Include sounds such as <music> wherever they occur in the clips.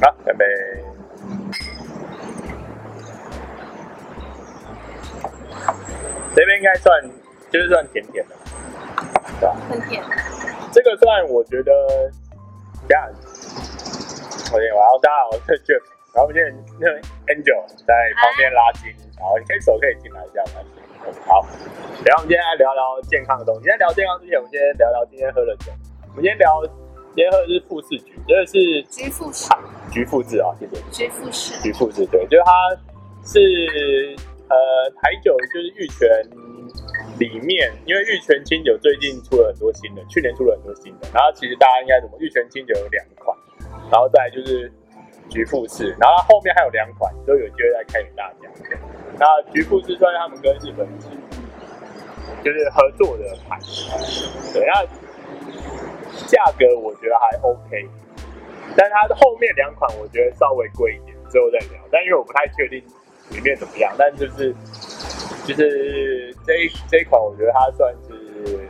好，干杯。这边应该算就是算甜甜的，对吧？很甜。这个算我觉得，这样。OK，然后大家好，我是 Jeff，然后我们现在那 Angel 在旁边拉筋，然后，你可以手可以进来一下，来。好，然后我们今天来聊聊健康的东西。今天聊健康之前，我们先聊聊今天喝的酒。我们今天聊，今天喝的是富士菊，这个是橘富士，橘富士啊，谢谢。橘富士，橘富士，对，就是它是呃台酒，就是玉泉里面，因为玉泉清酒最近出了很多新的，去年出了很多新的，然后其实大家应该怎么，玉泉清酒有两款，然后再就是橘富士，然后后面还有两款都有机会再开给大家。那橘富士算是他们跟日本就是合作的牌，对，那价格我觉得还 OK，但它后面两款我觉得稍微贵一点，之后再聊。但因为我不太确定里面怎么样，但就是就是这一这一款，我觉得它算是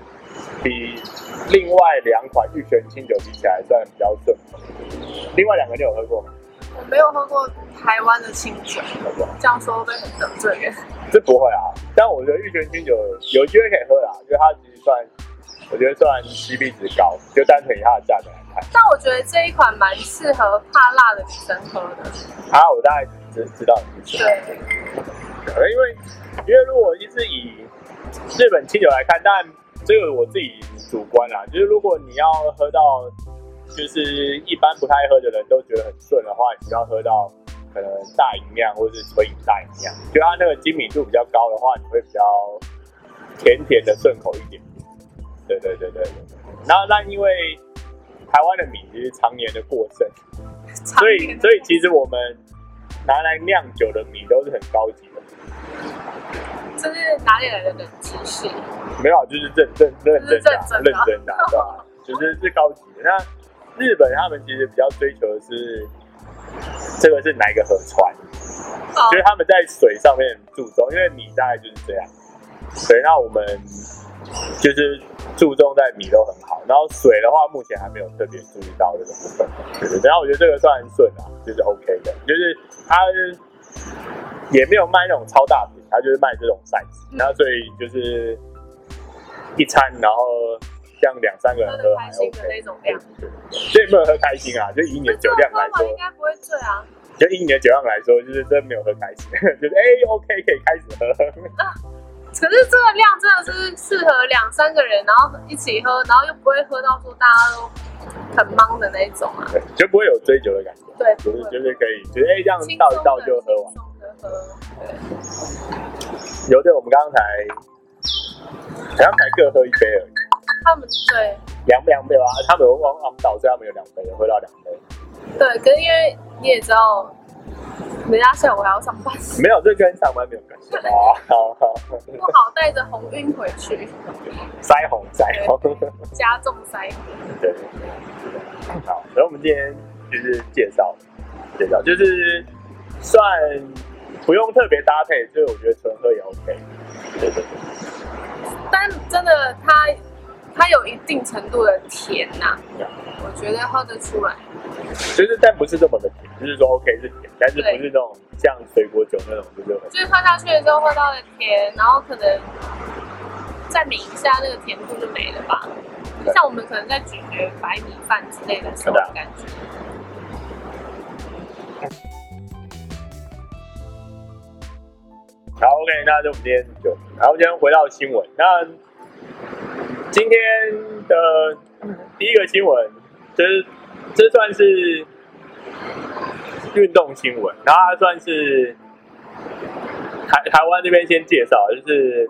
比另外两款玉泉清酒比起来算比较顺。另外两个你有喝过吗？我没有喝过台湾的清酒，这样说会不会很得罪人？这不会啊，但我觉得玉泉清酒有机会可以喝啦，因为它其实算，我觉得算 CP 值高，就单纯以它的价格看。但我觉得这一款蛮适合怕辣的女生喝的。啊，我大概知知道你意思。对。因为因为如果一直以日本清酒来看，但这个我自己主观啦，就是如果你要喝到。就是一般不太喝的人都觉得很顺的话，你要喝到可能大饮量或者是纯饮大饮量，就它那个精米度比较高的话，你会比较甜甜的顺口一点。对对对对对。然后那因为台湾的米其实常年的过剩，所以所以其实我们拿来酿酒的米都是很高级的。这是哪里来的冷知识？没有，就是认认认真的认真的，对吧？就是是高级的那。日本他们其实比较追求的是，这个是哪一个河川？哦、就是他们在水上面注重，因为米大概就是这样。对，那我们就是注重在米都很好，然后水的话目前还没有特别注意到这个部分。对对，然后我觉得这个算顺啊，就是 OK 的，就是他也没有卖那种超大瓶，他就是卖这种 size，然后所以就是一餐，然后。像两三个人喝还 OK 的那种量，所以没有喝开心啊，就以你的酒量来说，应该不会醉啊。就以你的酒量来说，就是真没有喝开心，<laughs> 就是哎、欸、OK 可以开始喝。啊，<laughs> 可是这个量真的是适合两三个人，然后一起喝，然后又不会喝到说大家都很忙的那一种啊，就不会有追酒的感觉。对，就是就是可以，就是哎、欸、这样倒一倒就喝完。喝，对。有对，我们刚才好像才各喝一杯而已。他们对两两杯啊，他们往往导致他们有两杯，喝到两杯。对，可是因为你也知道，人家下午还要上班。没有，这跟上班没有关系啊。<laughs> 好好，不好带着红晕回去。<laughs> 腮红，腮红，加重腮红。对，好，然后我们今天就是介绍，介绍就是算不用特别搭配，所以我觉得纯喝也 OK。对对对。但真的他。它有一定程度的甜呐、啊，我觉得喝得出来。就是，但不是这么的甜，就是说 OK 是甜，但是不是那种像水果酒那种，就是就是喝下去的时候喝到的甜，然后可能再抿一下，那个甜度就没了吧。像我们可能在咀嚼白米饭之类的时候的感觉。好，OK，那就我们今天就，然后今天回到新闻，那。今天的第一个新闻，这这算是运动新闻，然后它算是台台湾这边先介绍，就是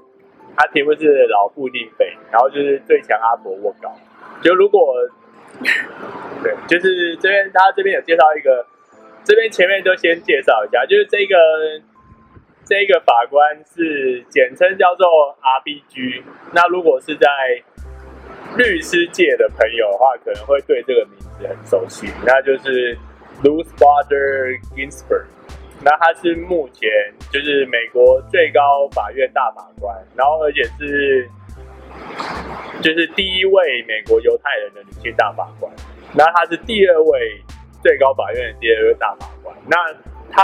它题目是老固定费，然后就是最强阿伯卧高。就如果对，就是这边他这边有介绍一个，这边前面就先介绍一下，就是这个。这个法官是简称叫做 RBG，那如果是在律师界的朋友的话，可能会对这个名字很熟悉，那就是 Ruth Bader Ginsburg。那他是目前就是美国最高法院大法官，然后而且是就是第一位美国犹太人的女性大法官，那他是第二位。最高法院的第二位大法官。那他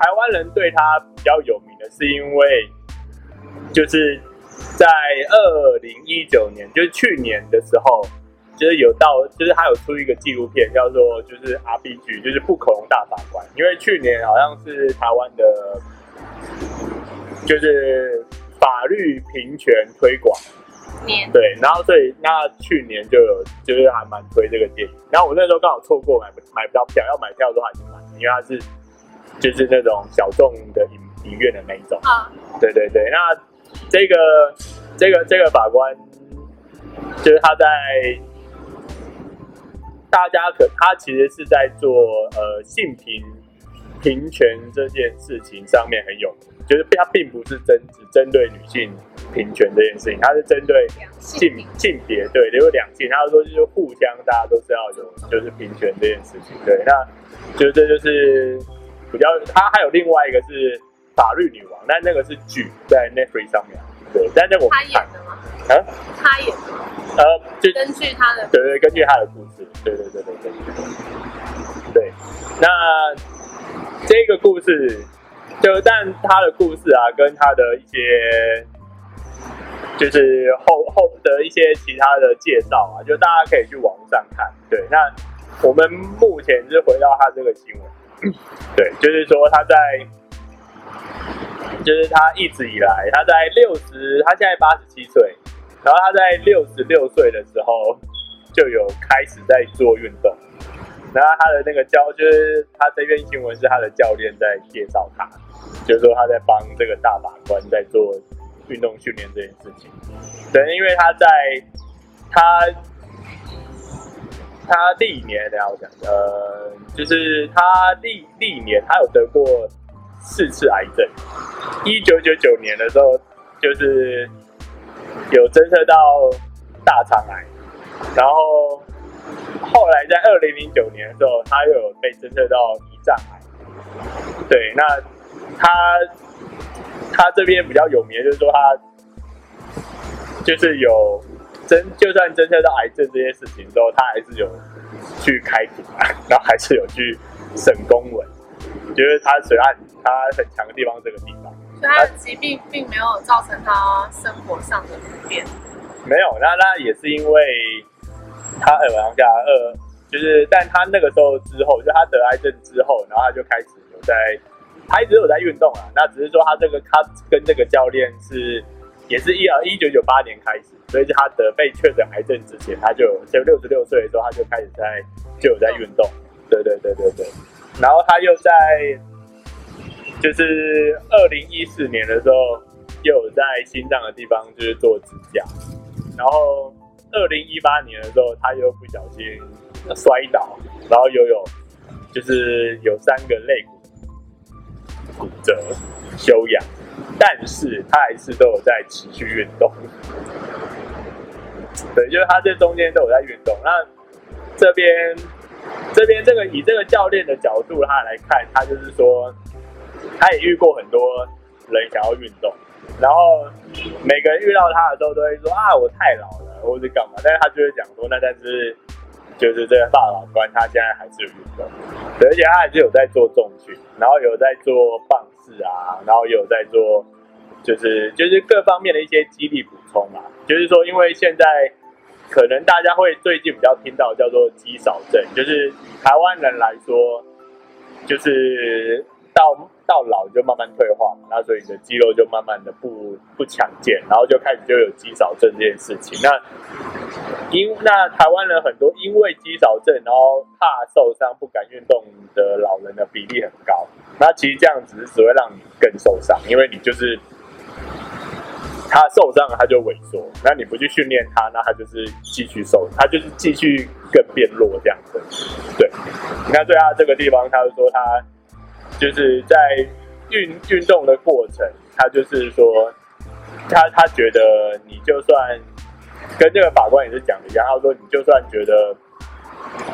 台湾人对他比较有名的是因为，就是在二零一九年，就是去年的时候，就是有到，就是他有出一个纪录片，叫做就是 RPG，就是不恐龙大法官。因为去年好像是台湾的，就是法律平权推广。年对，然后所以那去年就有，就是还蛮推这个电影。然后我那时候刚好错过买不买不到票，要买票都还是买，因为它是就是那种小众的影影院的那一种。啊，对对对，那这个这个这个法官就是他在大家可他其实是在做呃性平平权这件事情上面很有名，就是他并不是针只针对女性。平权这件事情，他是针对性性别，对，有两性，他说就是互相，大家都知道有，就是平权这件事情，对，那就这就是比较，他还有另外一个是法律女王，但那个是剧在 Netflix 上面，对，但那我他演的吗？啊，他演的，呃，就根据他的，对对，根据他的故事，对对对对对，对，那这个故事就但他的故事啊，跟他的一些。就是后后的一些其他的介绍啊，就大家可以去网上看。对，那我们目前是回到他这个新闻，对，就是说他在，就是他一直以来，他在六十，他现在八十七岁，然后他在六十六岁的时候就有开始在做运动，然后他的那个教，就是他这篇新闻是他的教练在介绍他，就是说他在帮这个大法官在做。运动训练这件事情，对，因为他在他他历年，等下我讲，呃，就是他历历年他有得过四次癌症，一九九九年的时候就是有侦测到大肠癌，然后后来在二零零九年的时候，他又有被侦测到胰脏癌，对，那他。他这边比较有名就是说，他就是有侦，就算侦测到癌症这些事情之后，他还是有去开庭啊，<laughs> 然后还是有去审公文。觉得他虽然他很强的地方，这个地方，所以他的疾病并没有造成他生活上的不便。没有，那那也是因为他耳囊下顎，就是但他那个时候之后，就他得癌症之后，然后他就开始有在。他一直有在运动啊，那只是说他这个他跟这个教练是也是一二一九九八年开始，所以他得被确诊癌症之前，他就就六十六岁的时候他就开始在就有在运动，对对对对对，然后他又在就是二零一四年的时候又有在心脏的地方就是做支架，然后二零一八年的时候他又不小心摔倒，然后又有就是有三个肋骨。骨折休养，但是他还是都有在持续运动。对，就是他这中间都有在运动。那这边这边这个以这个教练的角度他来看，他就是说，他也遇过很多人想要运动，然后每个人遇到他的时候都会说啊，我太老了，或者干嘛，但是他就会讲说，那但是。就是这个大老官，他现在还是有运动，而且他还是有在做重训，然后有在做棒式啊，然后有在做，就是就是各方面的一些激励补充啊。就是说，因为现在可能大家会最近比较听到叫做肌少症，就是台湾人来说，就是到。到老就慢慢退化嘛，那所以你的肌肉就慢慢的不不强健，然后就开始就有肌少症这件事情。那因那台湾人很多因为肌少症，然后怕受伤不敢运动的老人的比例很高。那其实这样子只会让你更受伤，因为你就是他受伤他就萎缩，那你不去训练他，那他就是继续受，他就是继续更变弱这样子。对，你看对他这个地方，他就说他。就是在运运动的过程，他就是说，他他觉得你就算跟这个法官也是讲的一样，他说你就算觉得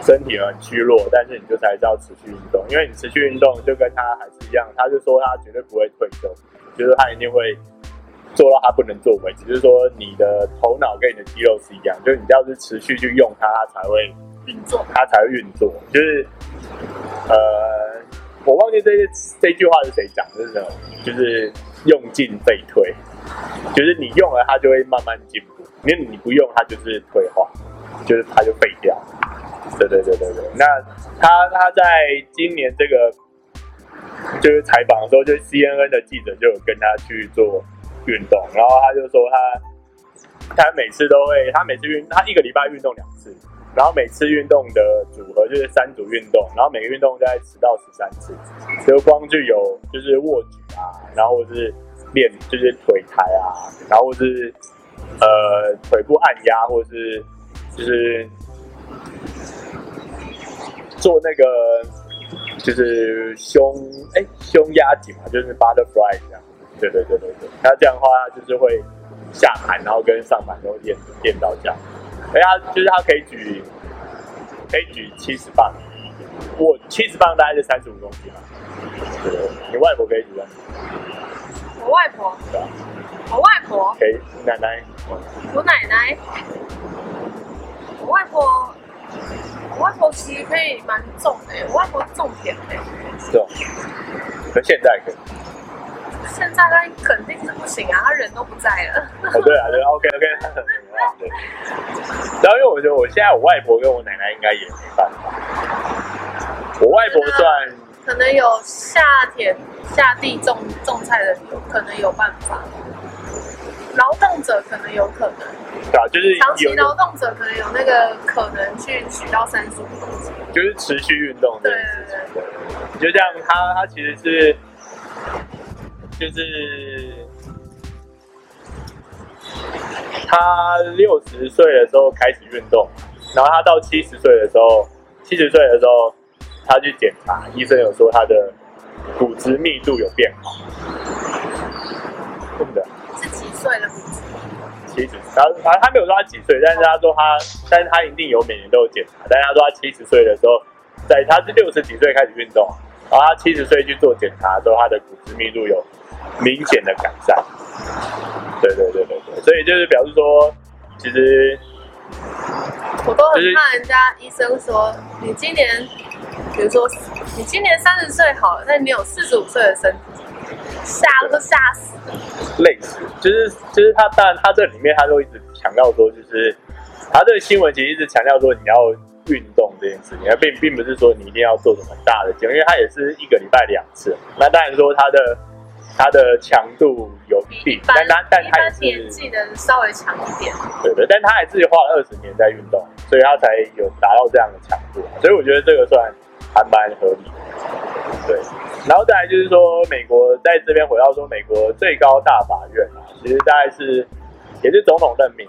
身体很虚弱，但是你就还是要持续运动，因为你持续运动就跟他还是一样，他就说他绝对不会退休，就是他一定会做到他不能做为止，就是说你的头脑跟你的肌肉是一样，就是你要是持续去用它，它才会运作，它才会运作。就是呃，我忘记这这句话是谁讲，就是什么，就是用进废退，就是你用了它就会慢慢进步，因为你不用它就是退化，就是它就废掉。对对对对对。那他他在今年这个就是采访的时候，就 CNN 的记者就有跟他去做运动，然后他就说他。他每次都会，他每次运，他一个礼拜运动两次，然后每次运动的组合就是三组运动，然后每个运动大概十到十三次，就光具有就是卧举啊，然后是练就是腿抬啊，然后是呃腿部按压，或者是就是做那个就是胸哎、胸压紧嘛，就是 butterfly 这样，对对对对对，那这样的话就是会。下盘，然后跟上盘都练练到这样，哎他就是他可以举，可以举七十磅，我七十磅大概是三十五公斤嘛。对，你外婆可以举吗？我外婆。对啊。我外婆。可以，奶奶。我奶奶。我外婆，我外婆其实可以蛮重的，我外婆重点的。重。可现在可以。现在他肯定是不行啊，他人都不在了。哦，对啊，对，OK OK。对。<laughs> 然后因为我觉得我现在我外婆跟我奶奶应该也没办法。我外婆算可能有下田下地种种菜的，有可能有办法。劳动者可能有可能。对啊，就是长期劳动者可能有那个可能去取到三十五公斤。就是持续运动。对对对。就这样，他他其实是。就是他六十岁的时候开始运动，然后他到七十岁的时候，七十岁的时候他去检查，医生有说他的骨质密度有变好。七十。然后反正他没有说他几岁，但是他说他，但是他一定有每年都有检查。但是他说他七十岁的时候，在他是六十几岁开始运动，然后他七十岁去做检查的时候，他的骨质密度有。明显的改善，对对对对对，所以就是表示说，其实我都很怕人家医生说，你今年，比如说你今年三十岁好了，但你有四十五岁的身体，吓都吓死了。累死，就是就是他，当然他这里面他都一直强调说，就是他这个新闻其实一直强调说你要运动这件事情，而并并不是说你一定要做什么大的节目，因为他也是一个礼拜两次。那当然说他的。他的强度有一定，但它但他也是年纪能稍微强一点。对对，但他还是花了二十年在运动，所以他才有达到这样的强度。所以我觉得这个算还蛮合理的。对，然后再来就是说，美国在这边回到说，美国最高大法院啊，其实大概是也是总统任命，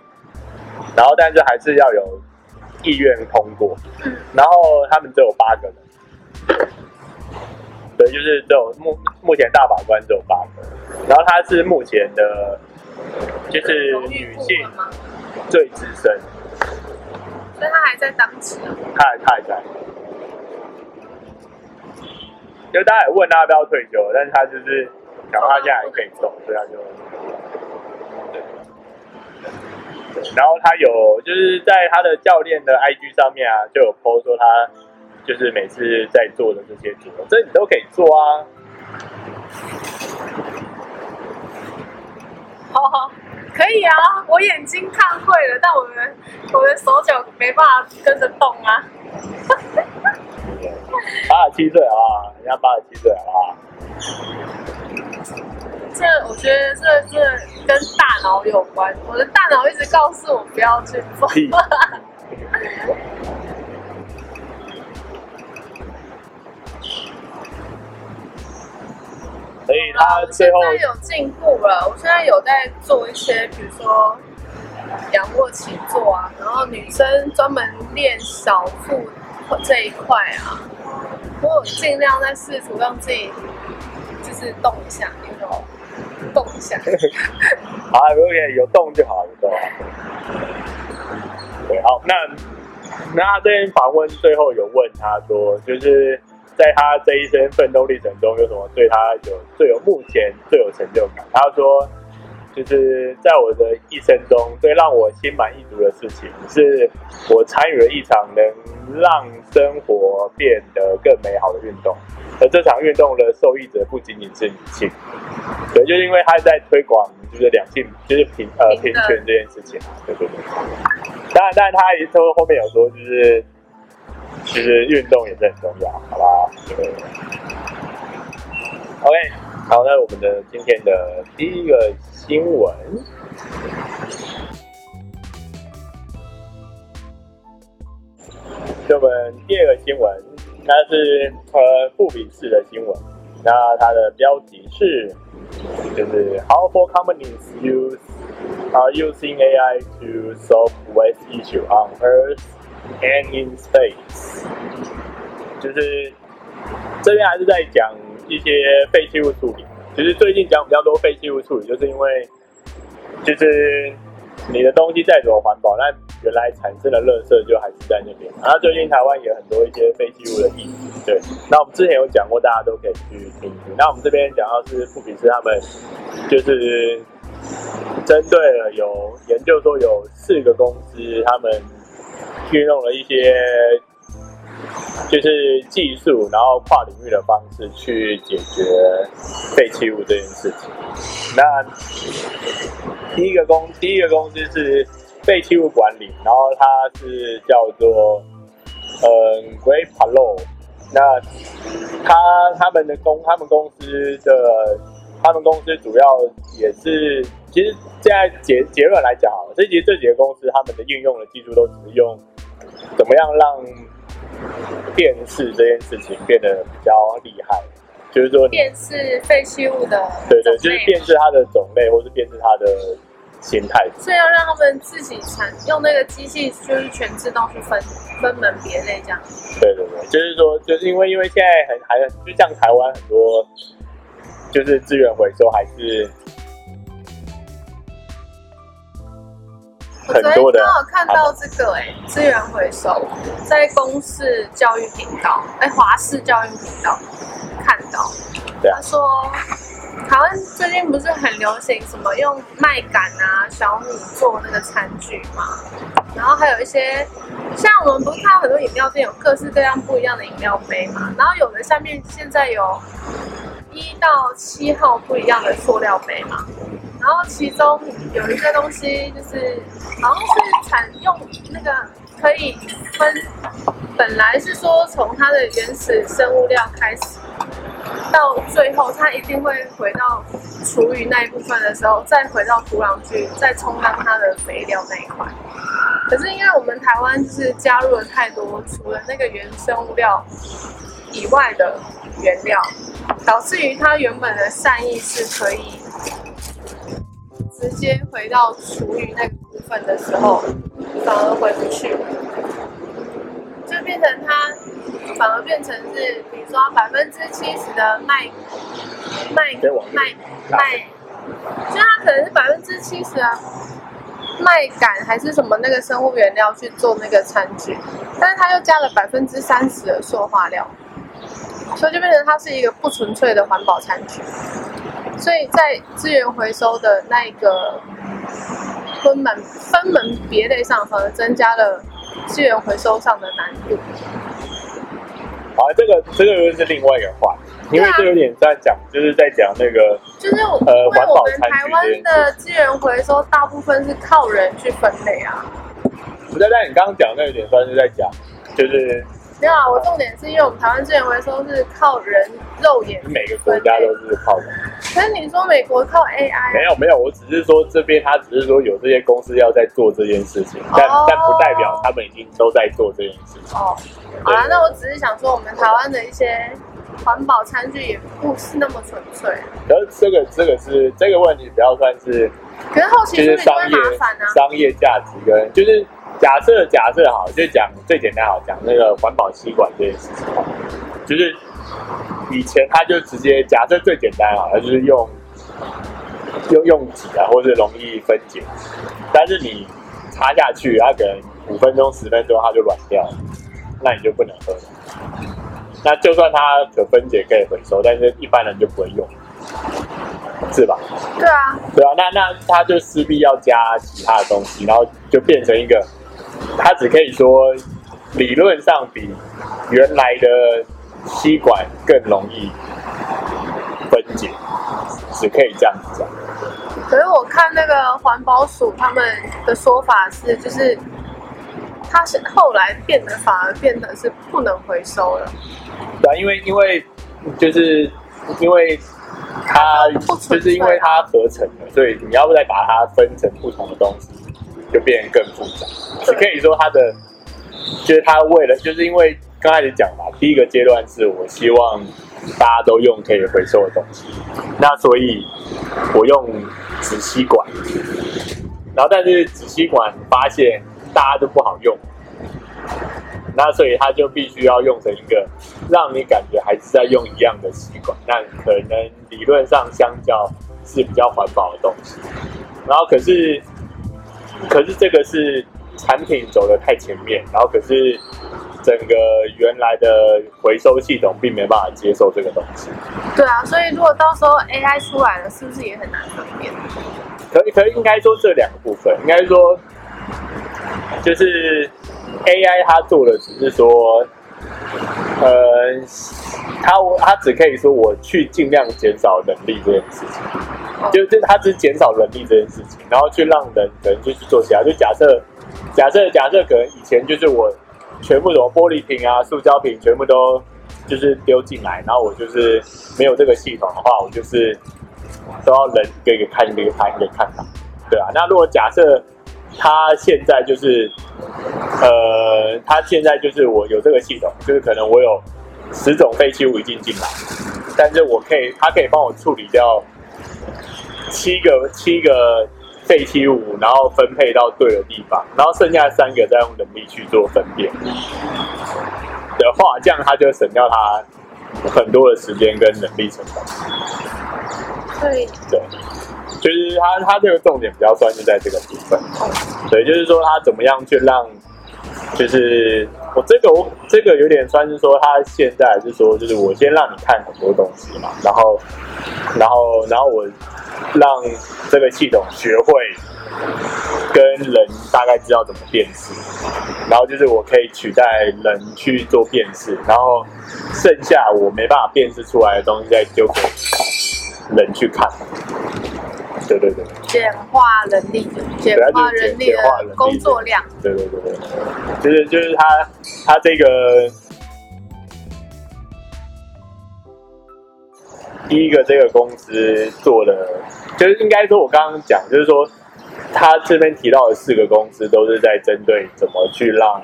然后但是还是要有意愿通过，然后他们只有八个人。对，就是这种目目前大法官只有八个，然后他是目前的，就是女性最资深，所以他还在当职，他还他还在，就大家也问他要不要退休，但是他就是想他现在还可以动，所以他就对，然后他有就是在他的教练的 IG 上面啊，就有 po 说他。就是每次在做的这些组合，这你都可以做啊。好好，可以啊，我眼睛看会了，但我的我的手脚没办法跟着动啊。八十七岁啊，人家八十七岁啊。这我觉得这这跟大脑有关，我的大脑一直告诉我不要去做。<laughs> 所以他最后现在有进步了。我现在有在做一些，比如说仰卧起坐啊，然后女生专门练小腹这一块啊，我尽量在试图让自己就是动一下，有没有？动一下。<laughs> 好，OK，有动就好，有动。对，好，那那他这边访问最后有问他说，就是。在他这一生奋斗历程中，有什么对他有最有目前最有成就感？他说，就是在我的一生中最让我心满意足的事情，是我参与了一场能让生活变得更美好的运动。而这场运动的受益者不仅仅是女性，对，就是因为他在推广就是两性就是平呃平权这件事情，对对对。当然，当然他也说后面有说就是其实运动也是很重要，好吧？对。OK，好，那我们的今天的第一个新闻，我们第二个新闻。它是呃富比士的新闻，那它的标题是就是 How for companies use are using AI to solve waste issue on Earth and in space，就是这边还是在讲一些废弃物处理，其实最近讲比较多废弃物处理，就是因为就是你的东西再怎么环保，那原来产生的垃圾就还是在那边，然后最近台湾也有很多一些废弃物的议题，对。那我们之前有讲过，大家都可以去听听。那我们这边讲到是富比斯他们就是针对了有研究说有四个公司，他们运用了一些就是技术，然后跨领域的方式去解决废弃物这件事情。那第一个公第一个公司是。废弃物管理，然后它是叫做嗯 Great Palo，那他他们的公他们公司的他们公司主要也是，其实现在结结论来讲，这其实这几个公司他们的应用的技术都只是用怎么样让辨识这件事情变得比较厉害，就是说辨识废弃物的对对，就是辨识它的种类，或是辨识它的。形态，所以要让他们自己产用那个机器，就是全自动去分分门别类这样。对对对，就是说，就是因为因为现在很还就像台湾很多，就是资源回收还是很多的。我刚好看到这个哎、欸，资源回收在公视教育频道，哎、欸，华视教育频道看到，对啊、他说。台湾最近不是很流行什么用麦秆啊、小米做那个餐具嘛？然后还有一些像我们不是看到很多饮料店有各式各样不一样的饮料杯嘛？然后有的下面现在有一到七号不一样的塑料杯嘛？然后其中有一个东西就是好像是采用那个可以分，本来是说从它的原始生物料开始。到最后，它一定会回到厨余那一部分的时候，再回到土壤去，再充当它的肥料那一块。可是因为我们台湾就是加入了太多除了那个原生物料以外的原料，导致于它原本的善意是可以直接回到厨余那个部分的时候，反而回不去，就变成它。反而变成是，比如说百分之七十的麦麦麦麦，就它可能是百分之七十的麦秆还是什么那个生物原料去做那个餐具，但是它又加了百分之三十的塑化料，所以就变成它是一个不纯粹的环保餐具。所以在资源回收的那个分门分门别类上，反而增加了资源回收上的难度。好，这个这个又是另外一个话题，因为这有点在讲，就是在讲那个，就是呃，环保台湾的资源回收大部分是靠人去分类啊。不对，但你刚刚讲那有点算是在讲，就是。没有啊，我重点是因为我们台湾资源回收是靠人肉眼，每个国家都是靠人。可是你说美国靠 AI？啊、没有没有，我只是说这边他只是说有这些公司要在做这件事情，但、哦、但不代表他们已经都在做这件事情。哦，好了，那我只是想说，我们台湾的一些环保餐具也不是那么纯粹。可是这个这个是这个问题比较算是，可是后期是商业商业价值跟就是。假设假设好，就讲最简单好，讲那个环保吸管这件事情，就是以前他就直接假设最简单啊，他就是用用用挤啊，或者容易分解，但是你插下去，它可能五分钟十分钟它就软掉了，那你就不能喝了。那就算它可分解可以回收，但是一般人就不会用。是吧？对啊，对啊，那那他就势必要加其他的东西，然后就变成一个，他只可以说理论上比原来的吸管更容易分解，只可以这样子讲。可是我看那个环保署他们的说法是，就是它是后来变得反而变得是不能回收了。对啊，因为因为就是因为。它就是因为它合成的，所以你要不再把它分成不同的东西，就变得更复杂。只可以说它的，就是它为了，就是因为刚开始讲嘛，第一个阶段是我希望大家都用可以回收的东西，那所以我用纸吸管，然后但是纸吸管发现大家都不好用。那所以它就必须要用成一个让你感觉还是在用一样的吸管，那可能理论上相较是比较环保的东西。然后可是，可是这个是产品走得太前面，然后可是整个原来的回收系统并没办法接受这个东西。对啊，所以如果到时候 AI 出来了，是不是也很难分辨？可以，可以，应该说这两个部分，应该说就是。AI 它做的只是说，呃，它它只可以说我去尽量减少人力这件事情，就就它只减少人力这件事情，然后去让人人就去做其他。就假设假设假设可能以前就是我全部什么玻璃瓶啊、塑胶瓶全部都就是丢进来，然后我就是没有这个系统的话，我就是都要人给给看一个看一个看到，对啊。那如果假设他现在就是。呃，他现在就是我有这个系统，就是可能我有十种废弃物已经进来，但是我可以，他可以帮我处理掉七个七个废弃物，然后分配到对的地方，然后剩下三个再用人力去做分辨的话，这样他就省掉他很多的时间跟人力成本。对对。就是他，他这个重点比较算是在这个部分，对，就是说他怎么样去让，就是我这个我这个有点算是说他现在是说，就是我先让你看很多东西嘛，然后，然后，然后我让这个系统学会跟人大概知道怎么辨识，然后就是我可以取代人去做辨识，然后剩下我没办法辨识出来的东西再丢给人去看。对对对，简化人力，简化人力的工作量。对对对对，就是就是他他这个第一个这个公司做的，就是应该说，我刚刚讲，就是说他这边提到的四个公司都是在针对怎么去让。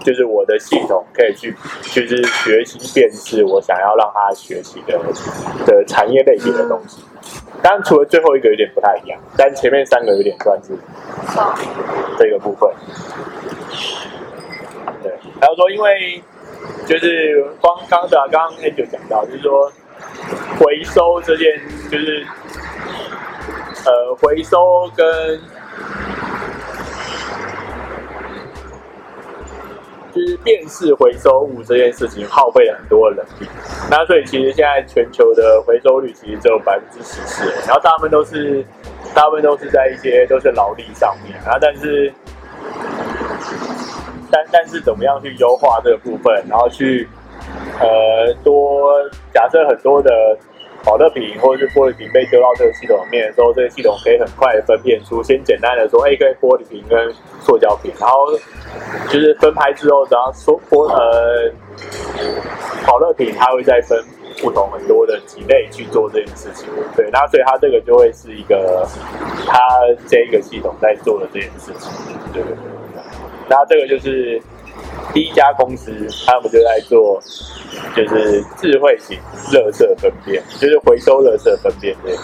就是我的系统可以去，就是学习辨识我想要让他学习的的产业类别的东西。当然，除了最后一个有点不太一样，但前面三个有点算是这个部分。对，还有说，因为就是光刚才刚刚 A 就讲到，就是说回收这件，就是呃回收跟。就是辨识回收物这件事情耗费了很多人力，那所以其实现在全球的回收率其实只有百分之十四，然后大部分都是大部分都是在一些都是劳力上面，然后但是但但是怎么样去优化这个部分，然后去呃多假设很多的。保乐瓶或者是玻璃瓶被丢到这个系统里面的时候，这个系统可以很快的分辨出，先简单的说，哎，可以玻璃瓶跟塑胶瓶，然后就是分开之后，然后说玻呃保乐瓶，它会再分不同很多的几类去做这件事情。对，那所以它这个就会是一个它这一个系统在做的这件事情。对对对，那这个就是。第一家公司，他们就在做，就是智慧型垃圾分辨，就是回收垃圾分辨这样。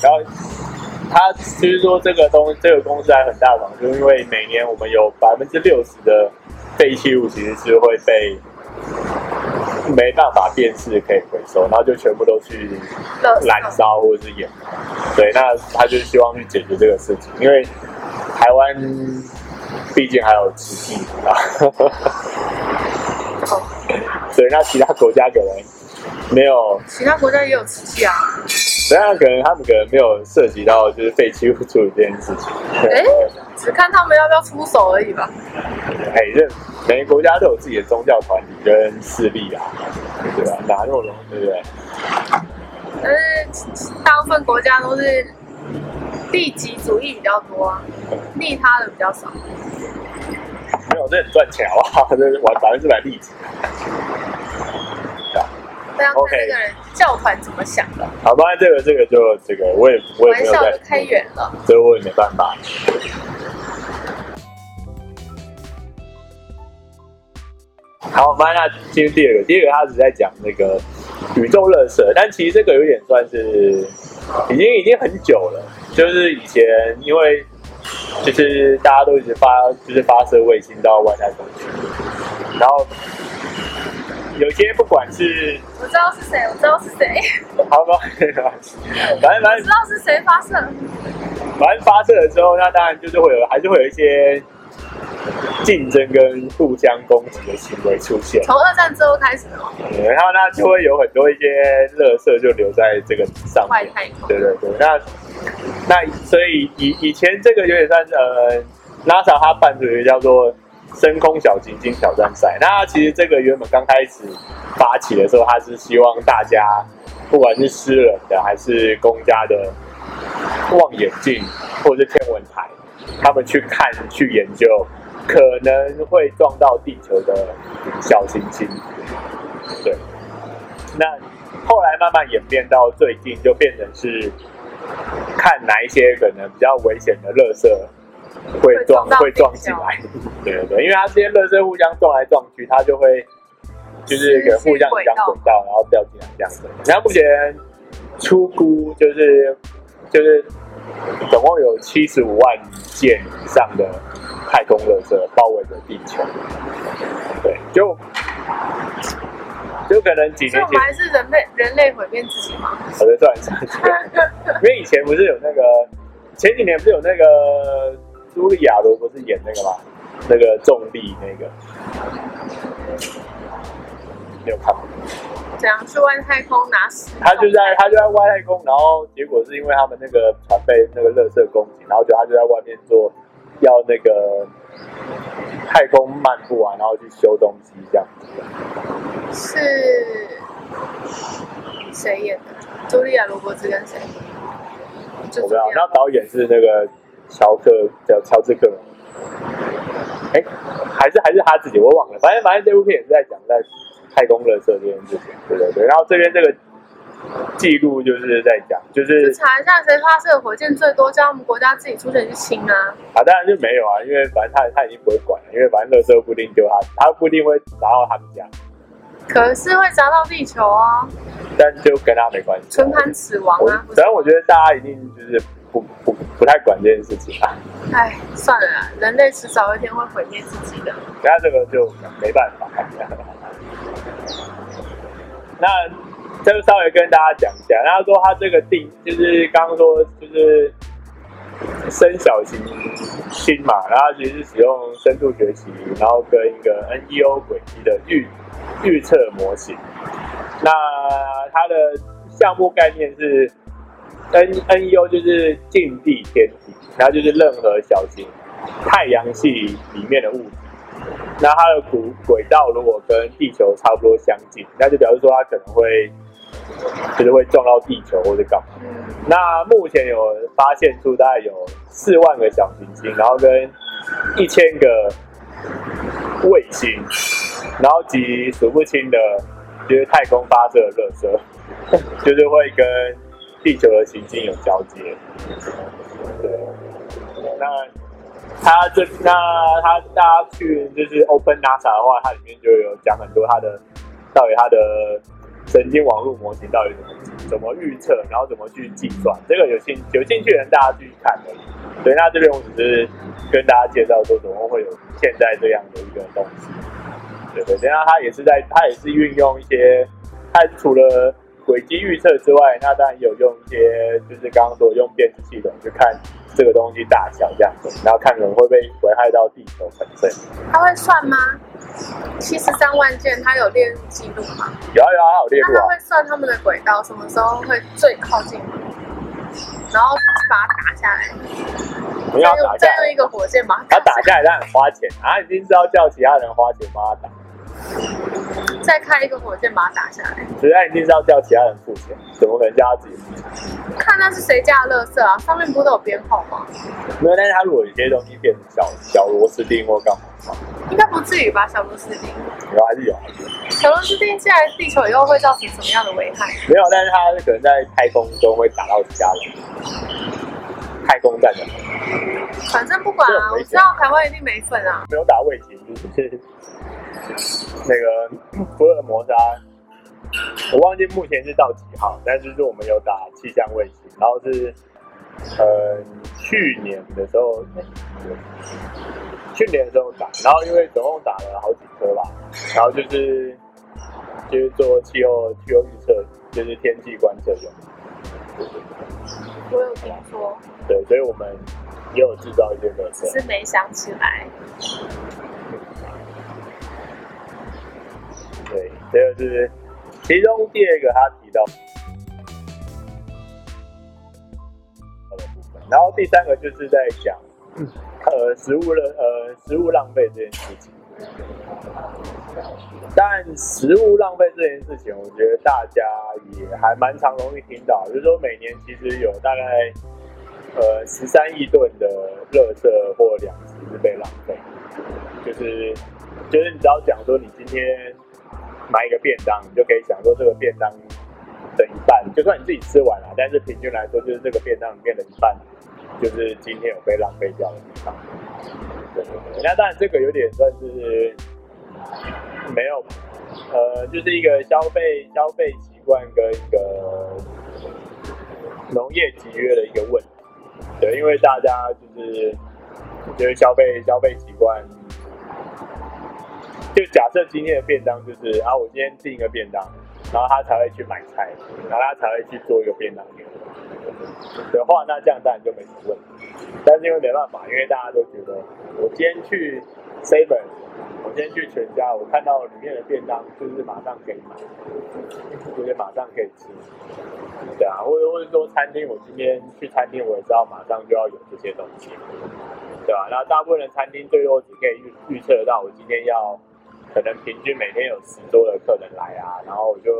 然后，他其实说这个东这个公司还很大方，就是因为每年我们有百分之六十的废弃物其实是会被没办法电视可以回收，然后就全部都去燃烧或者是掩埋。对，那他就希望去解决这个事情，因为。台湾毕竟还有瓷器啊，对，<laughs> 那其他国家可能没有，其他国家也有瓷器啊。对啊，可能他们可能没有涉及到就是废弃物处理这件事情。哎，只看他们要不要出手而已吧。哎，这每个国家都有自己的宗教团体跟势力啊，对吧？哪那么容易，对不对？但是大部分国家都是利己主义比较多啊，利他的比较少。没有，这很赚钱好不好？<laughs> 这玩百分之百利己。这样看这个人教团怎么想的？好吧，这个这个就这个，我也我也没有在玩笑就开远了，所以我也没办法。好，我们那进入第二个，第二个他只在讲那个宇宙垃圾，但其实这个有点算是已经已经很久了，就是以前因为就是大家都一直发就是发射卫星到外太空去，然后。有些不管是我知道是谁，我知道是谁。<laughs> 好吧，反正反正知道是谁发射。反正发射了之后，那当然就是会有，还是会有一些竞争跟互相攻击的行为出现。从二战之后开始哦。对？然后那就会有很多一些垃圾就留在这个上面。外太空。对对对，那那所以以以前这个有点算是呃，NASA 它办的一个叫做。深空小行星挑战赛，那其实这个原本刚开始发起的时候，他是希望大家，不管是私人的还是公家的望远镜或者是天文台，他们去看去研究可能会撞到地球的小行星。对，那后来慢慢演变到最近，就变成是看哪一些可能比较危险的垃圾。会撞会撞进来，<laughs> 对对对，因为它这些垃圾互相撞来撞去，它就会就是可能互相影响轨道，然后掉进来这样子。然后目前出估就是就是总共有七十五万件以上的太空垃圾包围着地球，对，就就可能几年前，我们还是人类人类毁灭自己吗？好的，算算算，因为以前不是有那个前几年不是有那个。茱莉亚罗不是演那个吗？那个重力那个，没有看过。怎样去外太空拿石？他就在他就在外太空，然后结果是因为他们那个船被那个垃圾攻击，然后就他就在外面做要那个太空漫步啊，然后去修东西这样子。是谁演的？茱莉亚罗伯兹跟谁？我不知道。然后导演是那个。乔克叫乔治克隆，哎，还是还是他自己，我忘了。反正反正这部片也是在讲在太空垃圾这件事情，对对对。然后这边这个记录就是在讲，就是查一下谁发射火箭最多，叫他们国家自己出钱去清啊。啊，当然就没有啊，因为反正他他已经不会管了，因为反正垃圾不一定丢他，他不一定会砸到他们家。可是会砸到地球啊。但就跟他没关系。唇盘死亡啊。反正我觉得大家一定就是。不不不太管这件事情啊！哎，算了啦，人类迟早一天会毁灭自己的。那这个就没办法。那这就稍微跟大家讲一下，他说他这个定就是刚刚说就是深小行星嘛，然后其实是使用深度学习，然后跟一个 NEO 轨迹的预预测模型。那它的项目概念是。N N E O 就是近地天体，然后就是任何小型太阳系里面的物体，那它的轨轨道如果跟地球差不多相近，那就表示说它可能会就是会撞到地球或者干嘛。那目前有发现出大概有四万个小行星，然后跟一千个卫星，然后及数不清的就是太空发射的垃圾，<laughs> 就是会跟。地球的行星有交接，对。那他这那他大家去就是 Open NASA 的话，它里面就有讲很多它的到底它的神经网络模型到底怎么怎么预测，然后怎么去计算。这个有兴有兴趣的人大家去看的。对，那这边我只是跟大家介绍说，怎么会有现在这样的一个东西。对对，然后他也是在他也是运用一些，他除了轨迹预测之外，那当然有用一些，就是刚刚说用辨识系统去看这个东西大小这样子，然后看可能会不会危害到地球本身。他会算吗？七十三万件，他有列入记录吗？有啊有啊，它有列入啊。那它会算他们的轨道什么时候会最靠近，然后把它打下来。不要打下来，再用一个火箭把它打下来，它很花钱啊，已经知道叫其他人花钱帮他打。再开一个火箭把它打下来，所以他一定是要叫其他人付钱，怎么可能叫他自己付钱？看那是谁家的垃圾啊，上面不都有编号吗？没有，但是他如果有些东西变成小小螺丝钉或干嘛，应该不至于吧？小螺丝钉有还是有？小螺丝钉进来地球以后会造成什么样的危害？没有，但是它可能在太空中会打到其他人。太空站的，反正不管啊，我知道台湾一定没份啊。没有打卫星，就是那个福尔摩沙，我忘记目前是到几号，但是是我们有打气象卫星，然后是呃去年的时候，去年的时候打，然后因为总共打了好几颗吧，然后就是就是做气候气候预测，就是天气观测用。我有听说。对，所以我们也有制造一些垃圾，只是没想起来。对，这个是其中第二个他提到的部分，然后第三个就是在讲呃食物的呃食物浪费这件事情。但食物浪费这件事情，我觉得大家也还蛮常容易听到，就是说每年其实有大概呃十三亿吨的垃圾或粮食是被浪费，就是就是你只要讲说你今天买一个便当，你就可以想说这个便当的一半，就算你自己吃完了，但是平均来说，就是这个便当里面的一半，就是今天有被浪费掉的地方。对，那当然这个有点算是。没有，呃，就是一个消费消费习惯跟一个农业集约的一个问题，对，因为大家就是就是消费消费习惯，就假设今天的便当就是啊，我今天订一个便当，然后他才会去买菜，然后他才会去做一个便当给我的话，那这样当然就没什么问题，但是因为没办法，因为大家都觉得我今天去 Seven。我今天去全家，我看到里面的便当就是马上可以买，就是马上可以吃，对啊，或者或者说餐厅，我今天去餐厅，我也知道马上就要有这些东西，对吧？那大部分的餐厅最多只可以预预测到，我今天要可能平均每天有十桌的客人来啊，然后我就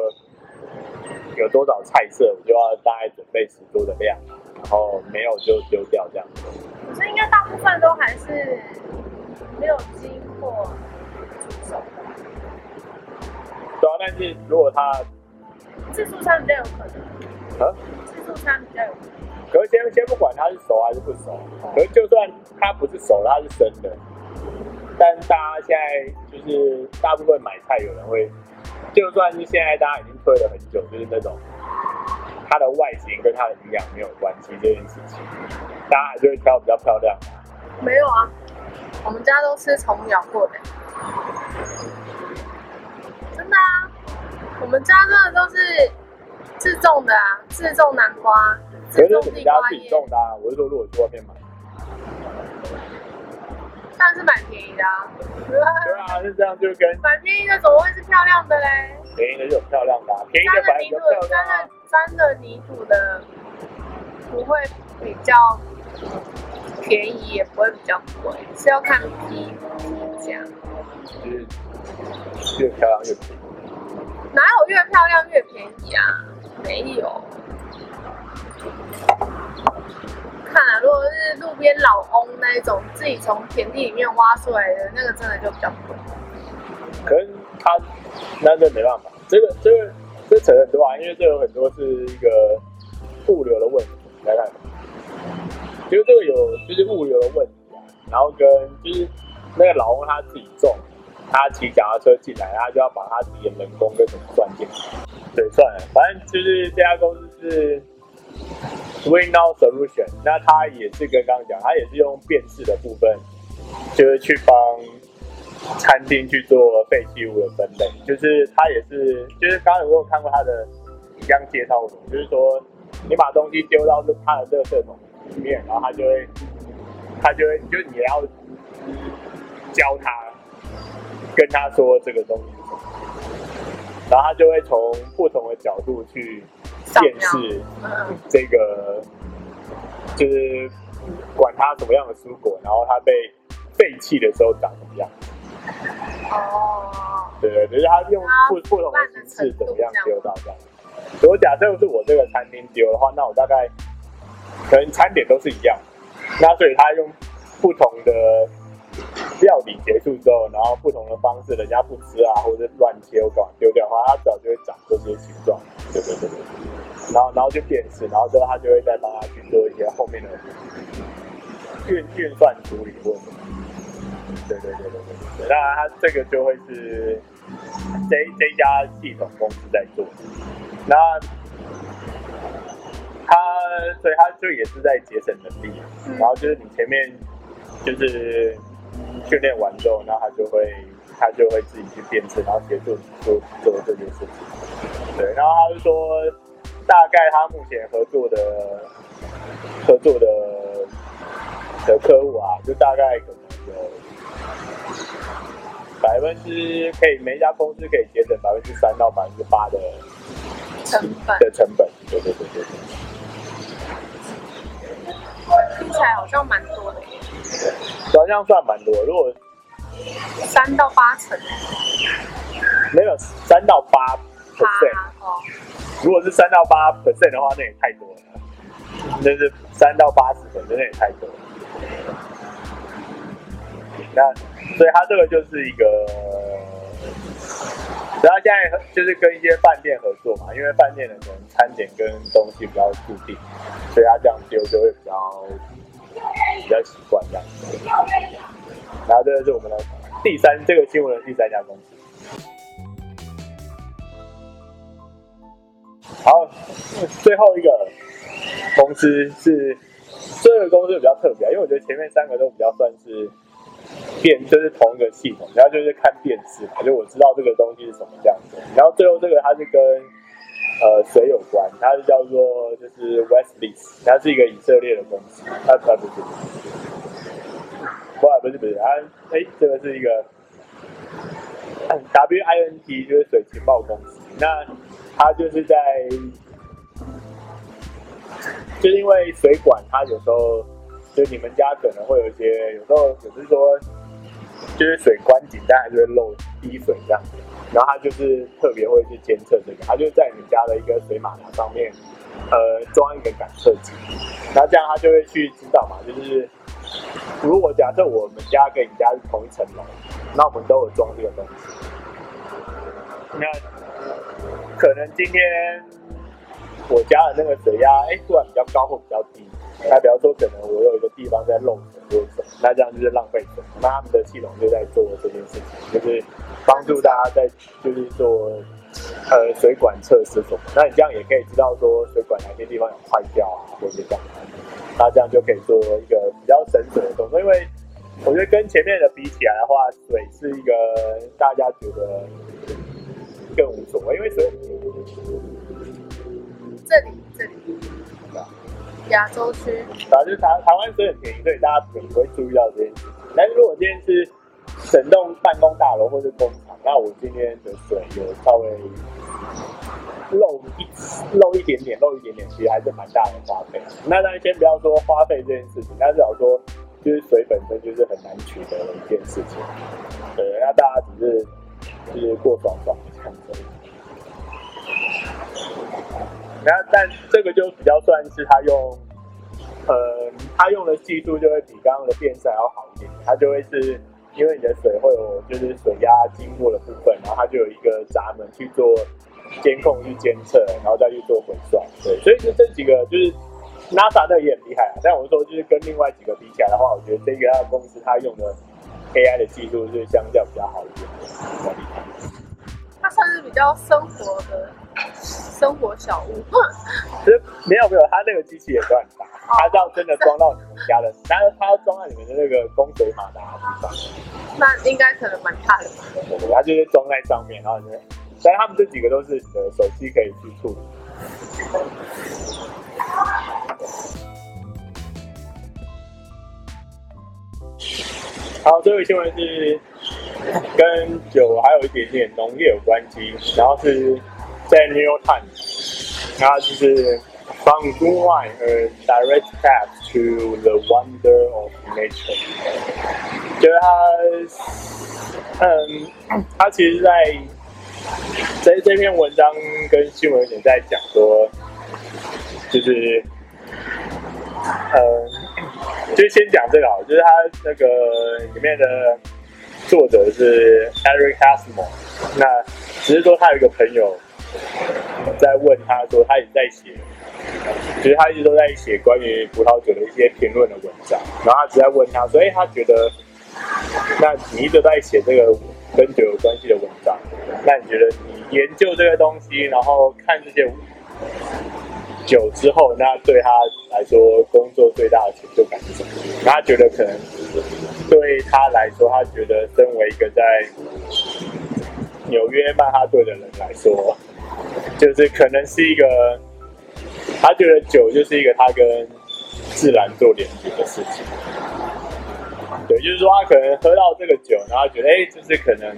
有多少菜色，我就要大概准备十桌的量，然后没有就丢掉这样子。所以应该大部分都还是没有经过。对啊，但是如果他自助餐比较有可能啊，自助餐比较有可能。可是先先不管它是熟还是不熟，可是就算它不是熟，它是生的，但大家现在就是大部分买菜有人会，就算是现在大家已经推了很久，就是那种它的外形跟它的营养没有关系这件事情，大家还是会挑比较漂亮。没有啊，我们家都吃虫咬过的。真的啊，我们家真的都是自种的啊，自种南瓜，自种地瓜叶。自己种的啊，我是说，如果去外面买，但是蛮便宜的啊。对啊，是这样，就跟蛮便宜的，怎么会是漂亮的嘞？便宜的就有漂亮的啊，便宜的反正沾了沾了泥土的，不会比较便宜，也不会比较贵，是要看皮皮价。就是越漂亮越便宜，哪有越漂亮越便宜啊？没有。看啊，如果是路边老翁那一种，自己从田地里面挖出来的那个，真的就比较贵。可是他那这没办法，这个这个这扯很多啊，因为这有很多是一个物流的问题。来看，其实这个有就是物流的问题啊，然后跟就是那个老公他自己种。他骑脚踏车进来，他就要把他自己的人工跟什么算进来。对，算了，反正就是这家公司是 Winnow Solution，那他也是跟刚刚讲，他也是用辨识的部分，就是去帮餐厅去做废弃物的分类。就是他也是，就是刚刚有没有看过他的你这样介绍，就是说你把东西丢到他的垃圾桶里面，然后他就会，他就会，就你要教他，跟他说这个东西，然后他就会从不同的角度去见识这个，就是管他什么样的蔬果，然后他被废弃的时候长什么样。哦，对对，就是他用不不同的形式怎么样丢到这样。如果假设是我这个餐厅丢的话，那我大概可能餐点都是一样。那所以他用不同的料理结束之后，然后不同的方式，人家不吃啊，或者乱切，我搞完丢掉的话，他早就会长这些形状。对对对对。然后然后就辨识，然后之后他就会再帮他去做一些后面的运运算处理或者什么。对对对对对对，当然他这个就会是这这家系统公司在做，那他所以他就也是在节省能力，然后就是你前面就是训练完之后，然后他就会他就会自己去编制，然后协助你做做这件事情。对，然后他就说大概他目前合作的合作的的客户啊，就大概可能有。百分之可以，每一家公司可以节省百分之三到百分之八的成本的成本，对对对对对。听起来好像蛮多的，好像算蛮多。如果三到八成，没有三到八 percent。如果是三到八 percent 的话，那也太多了。那是三到八十分，那也太多了。那。所以他这个就是一个，然后现在就是跟一些饭店合作嘛，因为饭店的可能餐点跟东西比较固定，所以他这样丢就会比较比较习惯这样子。然后这个是我们的第三这个新闻的第三家公司。好，最后一个公司是这个公司比较特别，因为我觉得前面三个都比较算是。辨就是同一个系统，然后就是看辨识嘛，就我知道这个东西是什么这样子。然后最后这个它是跟呃水有关，它是叫做就是 Westleys，它是一个以色列的公司。它它不是，不不是不是，它哎这个是一个 WINT 就是水情报公司。那它就是在就是因为水管它有时候。就你们家可能会有一些，有时候只是说，就是水关紧，但还是会漏滴水这样子。然后他就是特别会去监测这个，他就在你家的一个水马达上面，呃，装一个感测器。然后这样他就会去知道嘛，就是如果假设我们家跟你家是同一层楼，那我们都有装这个东西。那可能今天我家的那个水压，哎，突然比较高或比较低。那比方说，可能我有一个地方在漏水或者什么，那这样就是浪费水。那他们的系统就在做这件事情，就是帮助大家在就是做呃水管测试什么。那你这样也可以知道说水管哪些地方有坏掉啊，或者这样。那这样就可以做一个比较省水的动作。因为我觉得跟前面的比起来的话，水是一个大家觉得更无所谓，因为水这里。亚洲区，反正就台台湾水很便宜，所以大家可能不会注意到这件事情。但是如果今天是整栋办公大楼或是工厂，那我今天的水有稍微漏一漏一点点，漏一点点，其实还是蛮大的花费。那当然先不要说花费这件事情，那至少说就是水本身就是很难取得的一件事情。对，那大家只是就是过爽爽的这样子。然后，但这个就比较算是他用，呃，他用的技术就会比刚刚的变色要好一点。他就会是因为你的水会有就是水压经过的部分，然后他就有一个闸门去做监控、去监测，然后再去做回算。对，所以就这几个就是 NASA 那也很厉害啊。但我说就是跟另外几个比起来的话，我觉得这个他的公司他用的 AI 的技术是相较比较好一点，比较厉害。它算是比较生活的。生活小物，其 <laughs> 实没有没有，它那个机器也算很大，他要真的装到你们家的，但是他要装在你们的那个供水马达上，<laughs> 那应该可能蛮大的吧？对对对，他就是装在上面，然后呢，但是他们这几个都是你的手机可以去处理，好，这个新闻是跟酒还有一点点农业有关系，然后是在 New York Times，然后就是 From good wine a direct path to the wonder of nature，就是他，嗯，他其实在在这篇文章跟新闻有点在讲说，就是，嗯。就先讲这个，就是他那个里面的作者是 Eric Casmo，那只是说他有一个朋友在问他说，他也在写，其实他一直都在写关于葡萄酒的一些评论的文章，然后他只在问他说，哎，他觉得，那你一直在写这个跟酒有关系的文章，那你觉得你研究这个东西，然后看这些。酒之后，那对他来说，工作最大的成就感是什么？他觉得可能对他来说，他觉得身为一个在纽约曼哈顿的人来说，就是可能是一个，他觉得酒就是一个他跟自然做连接的事情。对，就是说他可能喝到这个酒，然后觉得哎，就是可能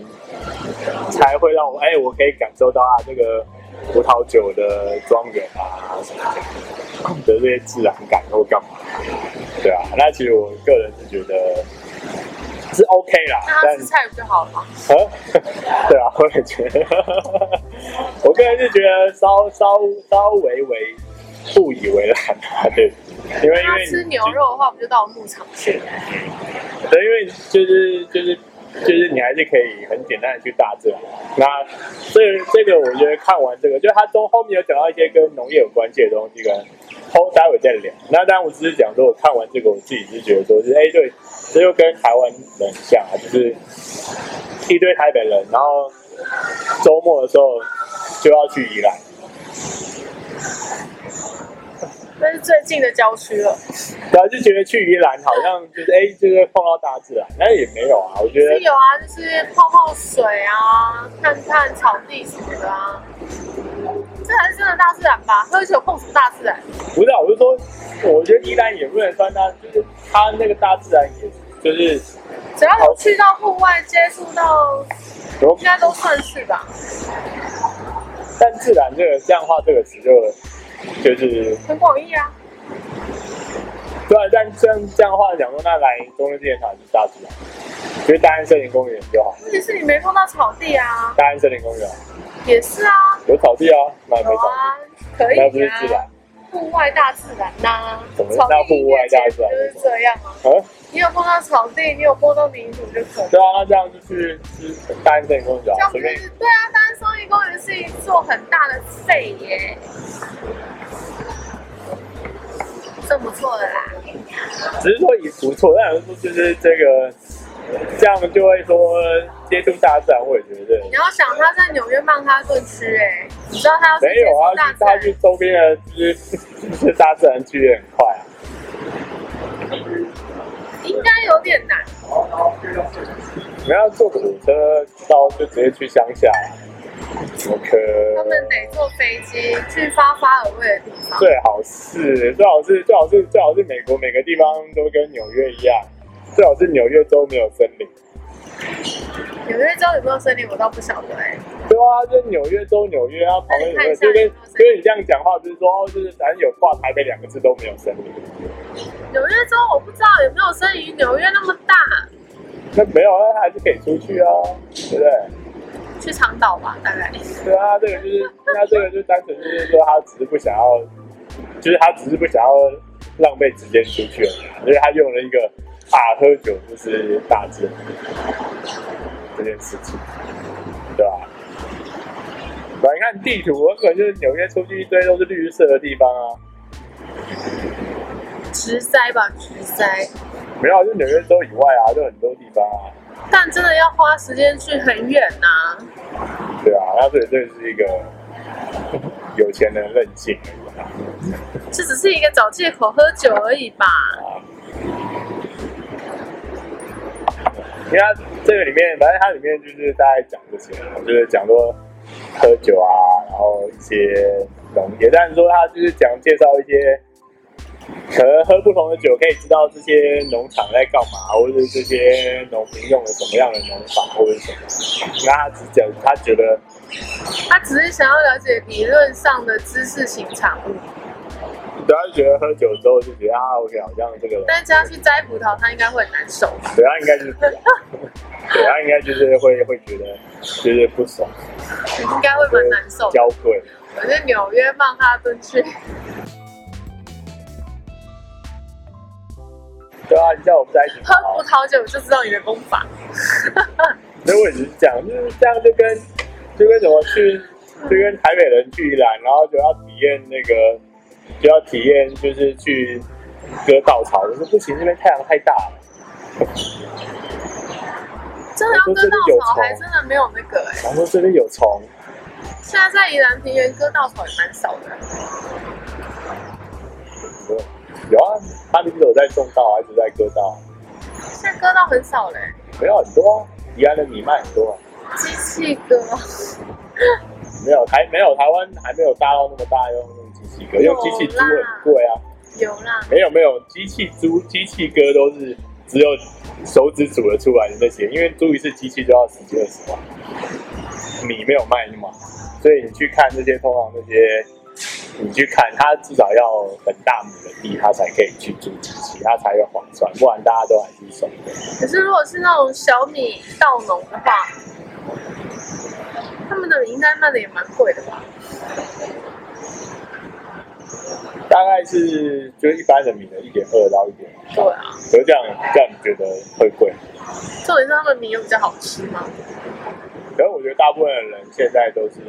才会让我哎，我可以感受到啊这个。葡萄酒的庄园啊，什么的，的这些自然感或干嘛？对啊，那其实我个人是觉得是 OK 啦。那吃菜不就好了吗？啊，<laughs> 对啊，我也觉得。我个人是觉得稍稍稍微微不以为然吧，对，因为因为吃牛肉的话，不就到牧场去？对，因为就是就是。就是你还是可以很简单的去大自然。那这个、这个我觉得看完这个，就是他中后面有讲到一些跟农业有关系的东西，跟后待会再聊。那当然我只是讲说，我看完这个，我自己是觉得说是，哎，对，这就跟台湾人很像啊，就是一堆台北人，然后周末的时候就要去宜兰。那是最近的郊区了。对啊，就觉得去宜兰好像就是哎，就是碰到大自然，但是也没有啊。我觉得是有啊，就是泡泡水啊，看看草地什么的啊。这才是真的大自然吧？喝酒碰什么大自然？不是啊，我是说，我觉得宜兰也不能算大，就是它那个大自然，也就是只要有去到户外接触到，应该都算是吧。但自然这个这样的话，这个词就。就是很广义啊，对啊，但这样这样的话讲说，那来中正纪念塔是大自然，就是大安森林公园就好。问题是你没碰到草地啊。大安森林公园也是啊，有草地啊，那没草地，啊、可以啊，那不是自然，户外大自然呐、啊。什么叫户外大自然？就是这样啊。嗯，你有碰到草地，你有碰到泥土就可以。对啊，那这样就去去大安森林公园。这样对啊，大安森林公园是一座很大的废耶。这不错的啦，只是说已不错，但是说就是这个，<laughs> 这样就会说接触大自然，我也觉得。你要想他在纽约曼哈顿区，哎，你知道他要没有啊？他去周边的，就是就是大自然区也很快啊。应该有点难。你们要坐火车到，就直接去乡下。怎么可？他们得坐飞机去发发尔威的地方。最好是，最好是，最好是，最好是美国每个地方都跟纽约一样，最好是纽约州没有森林。纽约州有没有森林，我倒不晓得哎、欸。对啊，就纽约州纽约啊，旁边有没有？就跟跟你这样讲话，就是说哦，就是反正有挂台北两个字都没有森林。纽约州我不知道有没有森林，纽约那么大。那没有啊，他还是可以出去啊，对不对？去长岛吧，大概。对啊，这个就是，那这个就单纯就是说，他只是不想要，就是他只是不想要浪费时间出去了，所以他用了一个啊，喝酒就是大致这件事情，对吧？来看地图，我可能就是纽约出去一堆都是绿色的地方啊。直塞吧，直塞。没有，就纽约州以外啊，就很多地方啊。但真的要花时间去很远呐、啊。对啊，那这这是一个 <laughs> 有钱人任性而已。这只是一个找借口喝酒而已吧。你看这个里面，反正它里面就是大概讲这些，就是讲说喝酒啊，然后一些农业，但是说他就是讲介绍一些，可能喝不同的酒可以知道这些农场在干嘛，或者这些农民用了什么样的农法，或者什么。那他只讲他觉得，他只是想要了解理论上的知识型产物。对，他就觉得喝酒之后就觉得啊，OK，好像这个。但是他去摘葡萄，他应该会很难受。对，他应该就是，对，他应该就是会会觉得就是不爽。应该会蛮难受。娇贵。我是纽约曼哈顿去。对啊，你叫我们在一起喝葡萄酒，就知道你的功法。所以我也是这样，就是这样，就跟就跟怎么去，就跟台北人去宜兰，然后就要体验那个，就要体验就是去割稻草，我说不行，这边太阳太大了。真的要割稻草，还真的没有那个哎、欸。然后这边有虫。现在在宜兰平原割稻草也蛮少的。有啊，他一直有在种稻，还是在割稻。现在割稻很少嘞。没有很多啊，宜兰的米卖很多啊。机器割。没有台没有台湾还没有大到那么大，用用机器租，很贵啊。有啦。没有没有，机器租机器割都是只有手指煮得出来的那些，因为租一次机器就要十几二十万。米没有卖那么，所以你去看这些通常那些。你去看，他至少要很大亩的地，他才可以去租机器，他才有划算，不然大家都还是手。可是如果是那种小米稻农的话，他们的米应该卖的也蛮贵的吧？大概是就是一般的米的一点二到一点。对啊。所以这样这样你觉得会贵？重点是他们米有比较好吃吗？可是我觉得大部分的人现在都是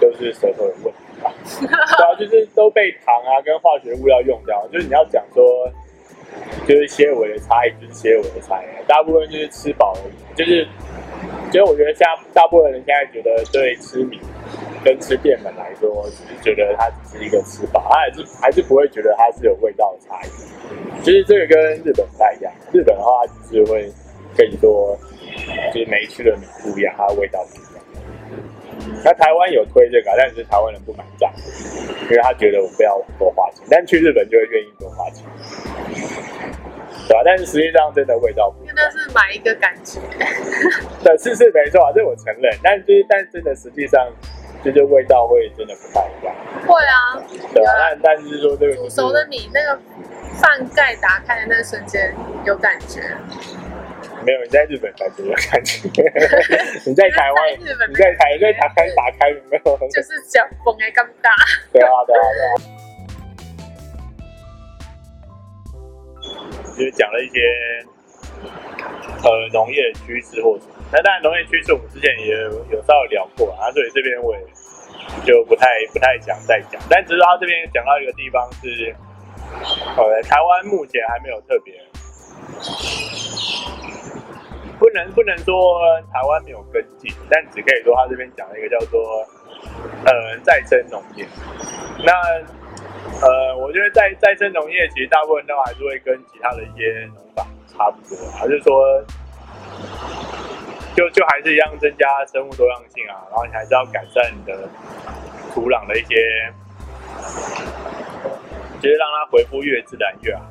都是舌头有问题吧。主要就是都被糖啊跟化学物料用掉，就是你要讲说，就是些微的差异，就是些微的差异，大部分就是吃饱而已。就是，其实我觉得像大部分人现在觉得对吃米跟吃淀粉来说，只是觉得它只是一个吃法，它还是还是不会觉得它是有味道的差异。其实这个跟日本不太一样，日本的话就是会跟你说，就是每一区的米不一样，它的味道不一样。那台湾有推这个，但是台湾人不买账，因为他觉得我不要多花钱，但去日本就会愿意多花钱，对吧、啊？但是实际上真的味道不一样，那是买一个感觉。<laughs> 对，是是没错啊，这我承认。但就是，但真的实际上，就是味道会真的不太一样。会啊，对啊。但但是说这个煮熟的米，那个饭盖打开的那个瞬间有感觉。没有，你在日本才觉有 <laughs> 感觉。你在台湾，日本你在台，在台开打开没有？就是脚缝哎，这么大。对啊，对啊，对啊。就是讲了一些呃农业的趋势或者，那当然农业趋势我们之前也有有稍微聊过啊，所以这边我也就不太不太想再讲。但只是他这边讲到一个地方是，呃，台湾目前还没有特别。不能不能说台湾没有跟进，但只可以说他这边讲了一个叫做呃再生农业。那呃，我觉得再再生农业其实大部分都还是会跟其他的一些农法差不多，还是说就就还是一样增加生物多样性啊，然后你还是要改善你的土壤的一些，就是让它回复越自然越好，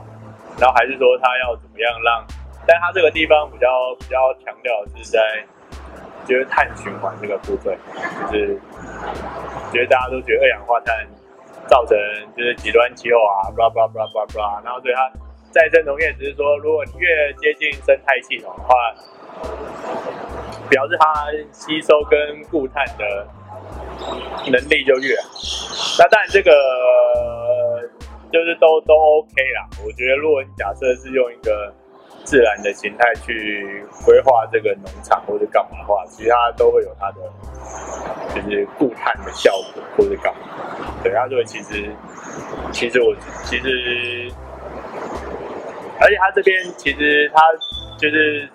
然后还是说它要怎么样让。但它这个地方比较比较强调是在，就是碳循环这个部分，就是觉得大家都觉得二氧化碳造成就是极端气候啊，blah blah blah blah blah，然后对它再生农业只是说，如果你越接近生态系统的话，表示它吸收跟固碳的能力就越好。那当然这个就是都都 OK 啦。我觉得如果你假设是用一个自然的形态去规划这个农场或者干嘛的话，其实它都会有它的，就是固碳的效果或者干嘛。对，他说其实，其实我其实，而且他这边其实他就是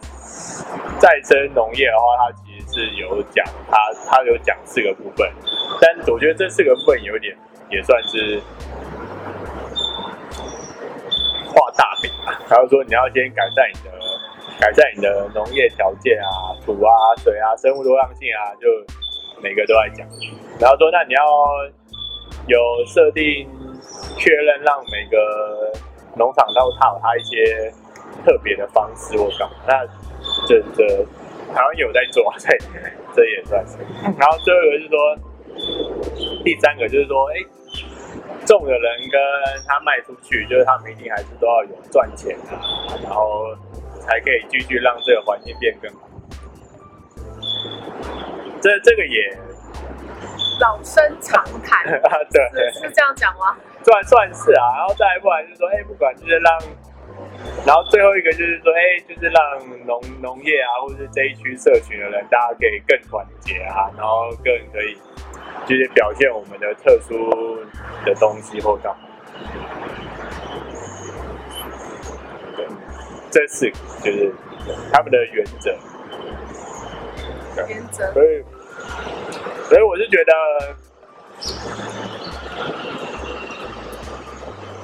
再生农业的话，它其实是有讲，它它有讲四个部分，但我觉得这四个部分有点也算是。画大饼吧，他就说你要先改善你的改善你的农业条件啊，土啊、水啊、生物多样性啊，就每个都在讲。然后说那你要有设定确认让每个农场都它有它一些特别的方式我搞，那这这好像有在做，<laughs> 对这也算是。然后最后一个是说，第三个就是说，哎，种的人跟他卖出去，就是他们一定还是都要有赚钱啊，然后才可以继续让这个环境变更好。这这个也。老生常谈 <laughs> 啊，对，是这样讲吗？算算是啊，然后再来不然就是说，哎，不管就是让，然后最后一个就是说，哎，就是让农农业啊，或者是这一区社群的人，大家可以更团结啊，然后更可以就是表现我们的特殊的东西或干嘛。对，这四个就是他们的原则。原则。所以。所以我是觉得，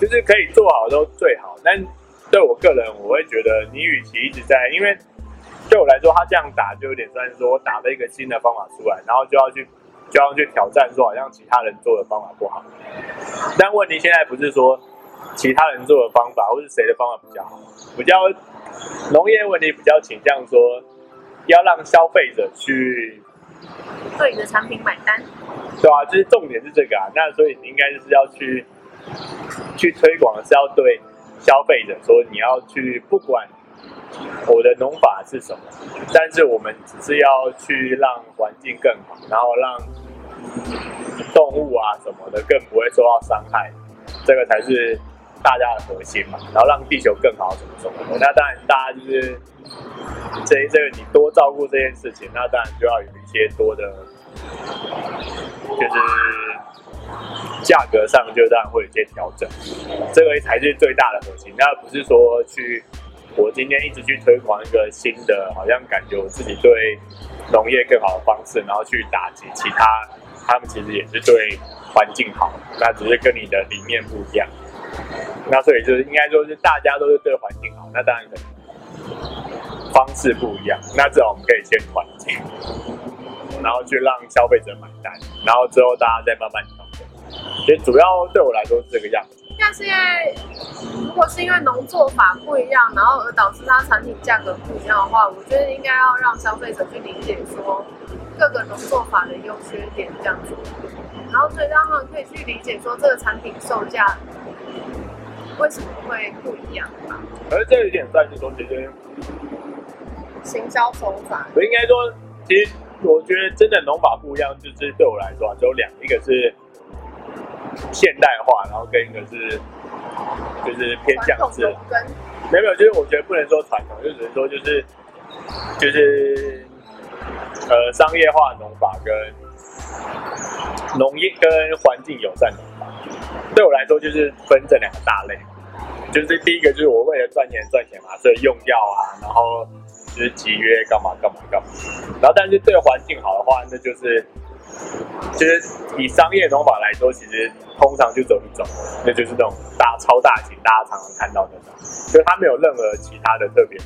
就是可以做好都最好。但对我个人，我会觉得你与其一直在，因为对我来说，他这样打就有点算是说我打了一个新的方法出来，然后就要去就要去挑战，说好像其他人做的方法不好。但问题现在不是说其他人做的方法，或是谁的方法比较好，比较农业问题比较倾向说要让消费者去。对你的产品买单，对啊，就是重点是这个啊。那所以你应该就是要去去推广是要对消费者说，你要去不管我的农法是什么，但是我们只是要去让环境更好，然后让动物啊什么的更不会受到伤害，这个才是大家的核心嘛。然后让地球更好，什么什么。那当然，大家就是。这这个你多照顾这件事情，那当然就要有一些多的，就是价格上就当然会有些调整，这个才是最大的核心。那不是说去我今天一直去推广一个新的，好像感觉我自己对农业更好的方式，然后去打击其他，他们其实也是对环境好，那只是跟你的理念不一样。那所以就是应该说是大家都是对环境好，那当然可能。方式不一样，那这种我们可以先环境，然后去让消费者买单，然后之后大家再慢慢。所以主要对我来说是这个样子。那是因为如果是因为农作法不一样，然后而导致它产品价格不一样的话，我觉得应该要让消费者去理解说各个农作法的优缺点这样子，然后所以让他们可以去理解说这个产品售价为什么会不一样吧？而这一点在是说其实。行销手法，我应该说，其实我觉得真的农法不一样，就是对我来说啊，只有两，一个是现代化，然后跟一个是就是偏向是，没有没有，就是我觉得不能说传统，就只能说就是就是呃商业化农法跟农业跟环境友善农法，对我来说就是分这两个大类，就是第一个就是我为了赚钱赚钱嘛，所以用药啊，然后。就是集约干嘛干嘛干嘛，然后但是对环境好的话，那就是其实以商业农法来说，其实通常就走一种，那就是那种大超大型，大家常常看到那种，所以它没有任何其他的特别的，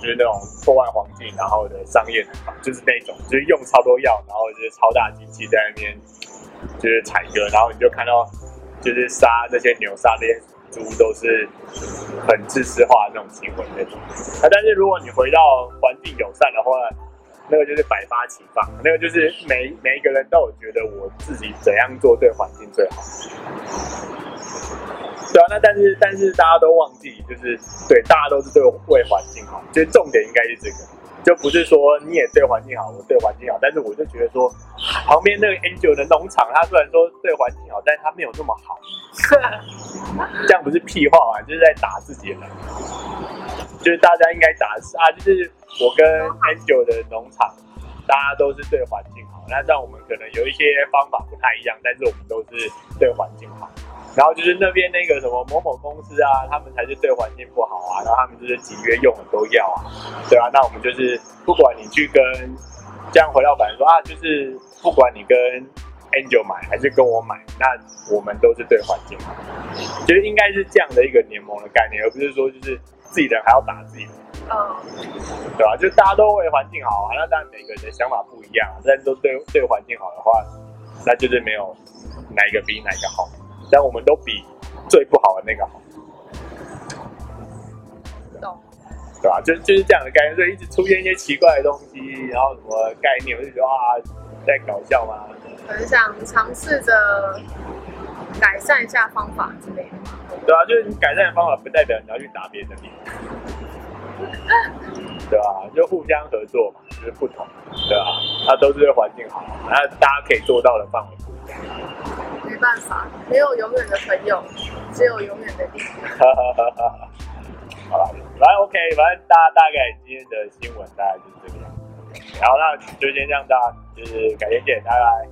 就是那种破坏环境然后的商业农法，就是那种就是用超多药，然后就是超大机器在那边就是采割，然后你就看到就是杀这些牛杀这些。猪都是很自私化的那种行为那种，啊，但是如果你回到环境友善的话，那个就是百花齐放，那个就是每每一个人都有觉得我自己怎样做对环境最好，对啊，那但是但是大家都忘记，就是对大家都是对为环境好，就是重点应该是这个。就不是说你也对环境好，我对环境好，但是我就觉得说，旁边那个 Angel 的农场，他虽然说对环境好，但是他没有那么好，<laughs> 这样不是屁话啊，就是在打自己的。人，就是大家应该打啊，就是我跟 Angel 的农场，大家都是对环境好，那像我们可能有一些方法不太一样，但是我们都是对环境好。然后就是那边那个什么某某公司啊，他们才是对环境不好啊，然后他们就是集约用很多药啊，对啊，那我们就是不管你去跟这样回到反正说啊，就是不管你跟 Angel 买还是跟我买，那我们都是对环境好，就是应该是这样的一个联盟的概念，而不是说就是自己人还要打自己人，嗯，对吧？就大家都为环境好啊，那当然每个人的想法不一样，但都对对环境好的话，那就是没有。哪一个比哪一个好，但我们都比最不好的那个好。懂。对吧？就就是这样的概念，所以一直出现一些奇怪的东西，然后什么概念，我就觉得啊，在搞笑吗？很想尝试着改善一下方法之类的。对啊，就是你改善的方法，不代表你要去打别人的脸。<laughs> 对啊？就互相合作嘛，就是不同，对啊？它都是对环境好，那大家可以做到的范围不一样。没办法，没有永远的朋友，只有永远的利益。<laughs> 好了，反正 OK，反正大大概今天的新闻大概就是这个样子。然后那就先这样，大家就是改天见，拜拜。